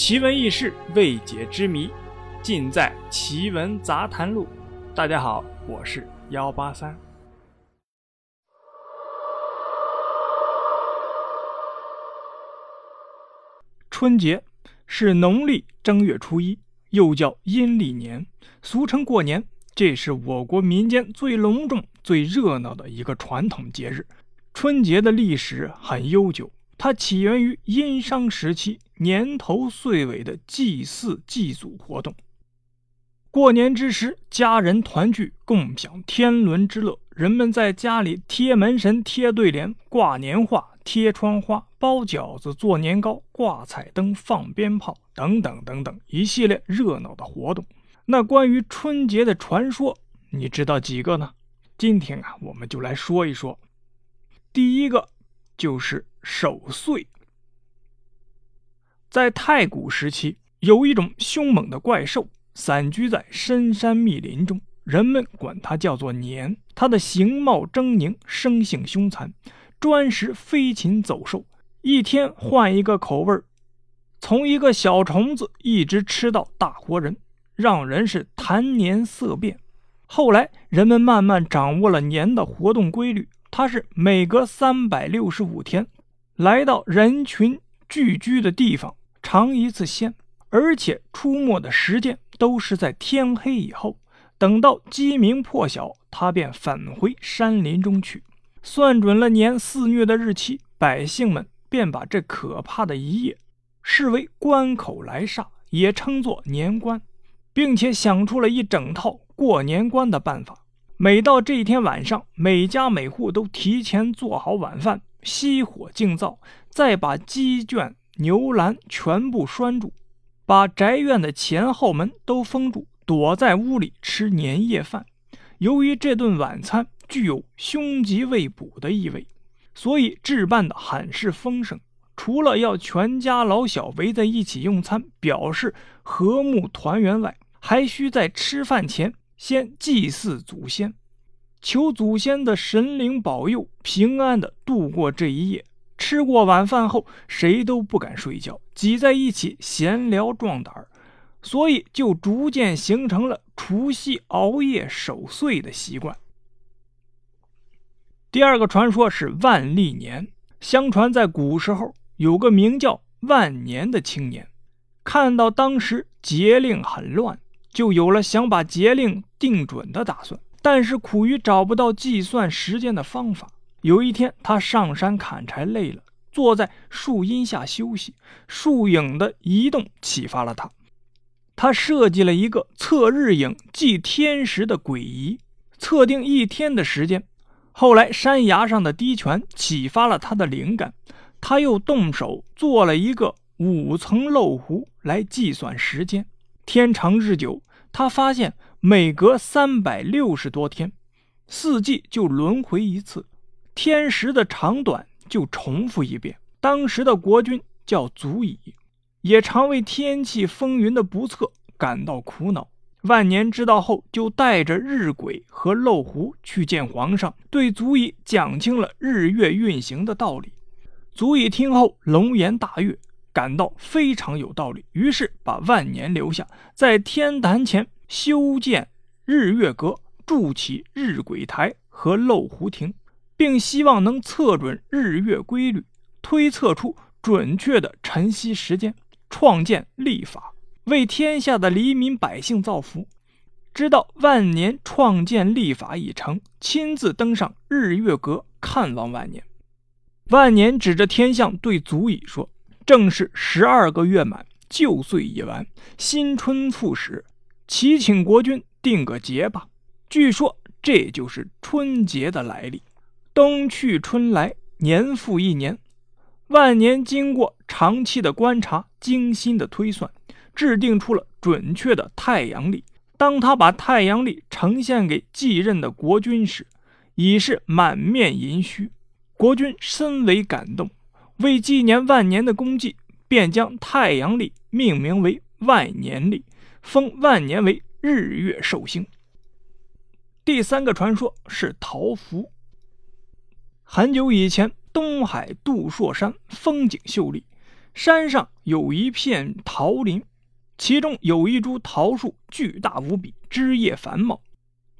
奇闻异事、未解之谜，尽在《奇闻杂谈录》。大家好，我是幺八三。春节是农历正月初一，又叫阴历年，俗称过年。这是我国民间最隆重、最热闹的一个传统节日。春节的历史很悠久，它起源于殷商时期年头岁尾的祭祀祭祖活动。过年之时，家人团聚，共享天伦之乐。人们在家里贴门神、贴对联、挂年画、贴窗花、包饺子、做年糕、挂彩灯、放鞭炮等等等等一系列热闹的活动。那关于春节的传说，你知道几个呢？今天啊，我们就来说一说。第一个就是守岁。在太古时期，有一种凶猛的怪兽，散居在深山密林中，人们管它叫做年。它的形貌狰狞，生性凶残，专食飞禽走兽，一天换一个口味儿，从一个小虫子一直吃到大活人。让人是谈年色变。后来人们慢慢掌握了年的活动规律，它是每隔三百六十五天来到人群聚居的地方尝一次鲜，而且出没的时间都是在天黑以后。等到鸡鸣破晓，他便返回山林中去。算准了年肆虐的日期，百姓们便把这可怕的一夜视为关口来煞，也称作年关。并且想出了一整套过年关的办法。每到这一天晚上，每家每户都提前做好晚饭，熄火静灶，再把鸡圈、牛栏全部拴住，把宅院的前后门都封住，躲在屋里吃年夜饭。由于这顿晚餐具有凶吉未卜的意味，所以置办的很是丰盛。除了要全家老小围在一起用餐，表示和睦团圆外，还需在吃饭前先祭祀祖先，求祖先的神灵保佑，平安的度过这一夜。吃过晚饭后，谁都不敢睡觉，挤在一起闲聊壮胆儿，所以就逐渐形成了除夕熬夜守岁的习惯。第二个传说是万历年，相传在古时候有个名叫万年的青年，看到当时节令很乱。就有了想把节令定准的打算，但是苦于找不到计算时间的方法。有一天，他上山砍柴累了，坐在树荫下休息，树影的移动启发了他。他设计了一个测日影、计天时的诡仪，测定一天的时间。后来，山崖上的滴泉启发了他的灵感，他又动手做了一个五层漏壶来计算时间。天长日久，他发现每隔三百六十多天，四季就轮回一次，天时的长短就重复一遍。当时的国君叫祖乙，也常为天气风云的不测感到苦恼。万年知道后，就带着日晷和漏壶去见皇上，对祖乙讲清了日月运行的道理。祖乙听后龙颜大悦。感到非常有道理，于是把万年留下，在天坛前修建日月阁，筑起日晷台和漏壶亭，并希望能测准日月规律，推测出准确的晨曦时间，创建历法，为天下的黎民百姓造福。直到万年创建历法已成，亲自登上日月阁看望万年。万年指着天象对祖乙说。正是十二个月满，旧岁已完，新春复始，祈请国君定个节吧。据说这就是春节的来历。冬去春来，年复一年。万年经过长期的观察，精心的推算，制定出了准确的太阳历。当他把太阳历呈现给继任的国君时，已是满面银须。国君深为感动。为纪念万年的功绩，便将太阳历命名为万年历，封万年为日月寿星。第三个传说是桃符。很久以前，东海杜朔山风景秀丽，山上有一片桃林，其中有一株桃树，巨大无比，枝叶繁茂，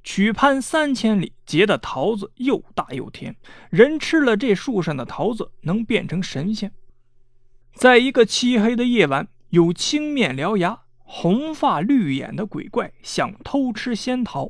曲攀三千里，结的桃子又大又甜。人吃了这树上的桃子，能变成神仙。在一个漆黑的夜晚，有青面獠牙、红发绿眼的鬼怪想偷吃仙桃。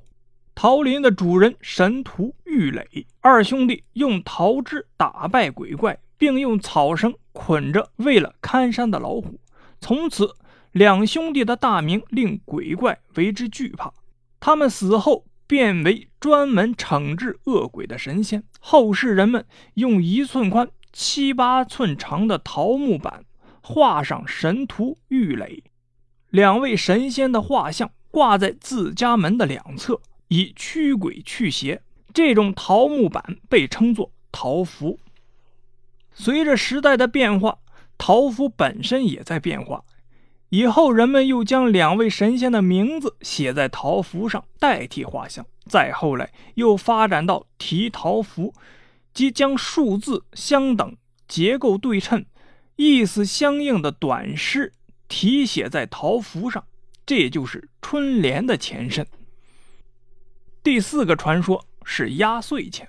桃林的主人神荼、玉垒二兄弟用桃枝打败鬼怪，并用草绳捆着喂了看山的老虎。从此，两兄弟的大名令鬼怪为之惧怕。他们死后变为专门惩治恶鬼的神仙。后世人们用一寸宽、七八寸长的桃木板画上神荼、玉垒两位神仙的画像，挂在自家门的两侧。以驱鬼去邪，这种桃木板被称作桃符。随着时代的变化，桃符本身也在变化。以后人们又将两位神仙的名字写在桃符上，代替画像。再后来，又发展到题桃符，即将数字相等、结构对称、意思相应的短诗题写在桃符上，这就是春联的前身。第四个传说是压岁钱。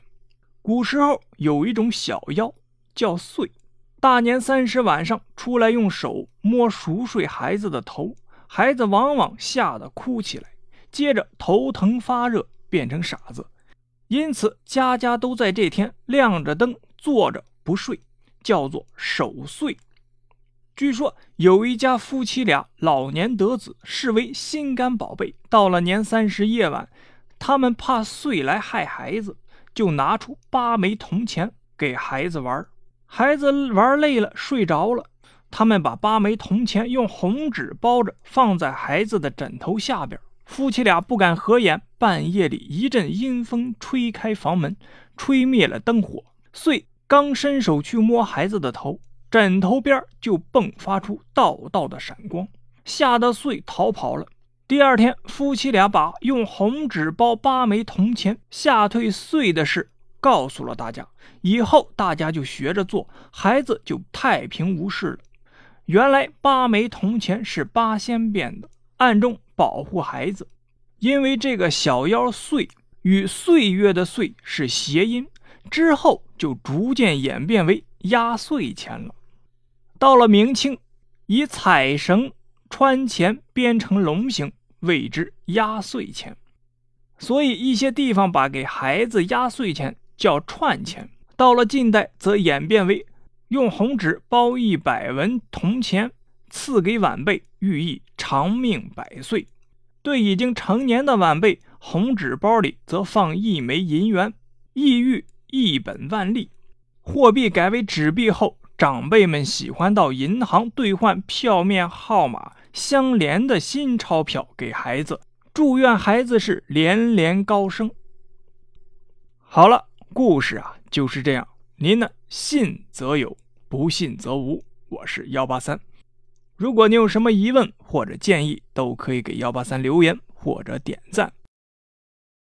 古时候有一种小妖叫岁，大年三十晚上出来用手摸熟睡孩子的头，孩子往往吓得哭起来，接着头疼发热变成傻子。因此家家都在这天亮着灯坐着不睡，叫做守岁。据说有一家夫妻俩老年得子，视为心肝宝贝，到了年三十夜晚。他们怕岁来害孩子，就拿出八枚铜钱给孩子玩。孩子玩累了，睡着了。他们把八枚铜钱用红纸包着，放在孩子的枕头下边。夫妻俩不敢合眼。半夜里，一阵阴风吹开房门，吹灭了灯火。岁刚伸手去摸孩子的头，枕头边就迸发出道道的闪光，吓得岁逃跑了。第二天，夫妻俩把用红纸包八枚铜钱吓退岁的事告诉了大家。以后大家就学着做，孩子就太平无事了。原来八枚铜钱是八仙变的，暗中保护孩子。因为这个小妖岁与岁月的岁是谐音，之后就逐渐演变为压岁钱了。到了明清，以彩绳穿钱编成龙形。谓之压岁钱，所以一些地方把给孩子压岁钱叫串钱。到了近代，则演变为用红纸包一百文铜钱赐给晚辈，寓意长命百岁。对已经成年的晚辈，红纸包里则放一枚银元，意喻一本万利。货币改为纸币后，长辈们喜欢到银行兑换票面号码。相连的新钞票给孩子，祝愿孩子是连连高升。好了，故事啊就是这样。您呢，信则有，不信则无。我是幺八三。如果你有什么疑问或者建议，都可以给幺八三留言或者点赞。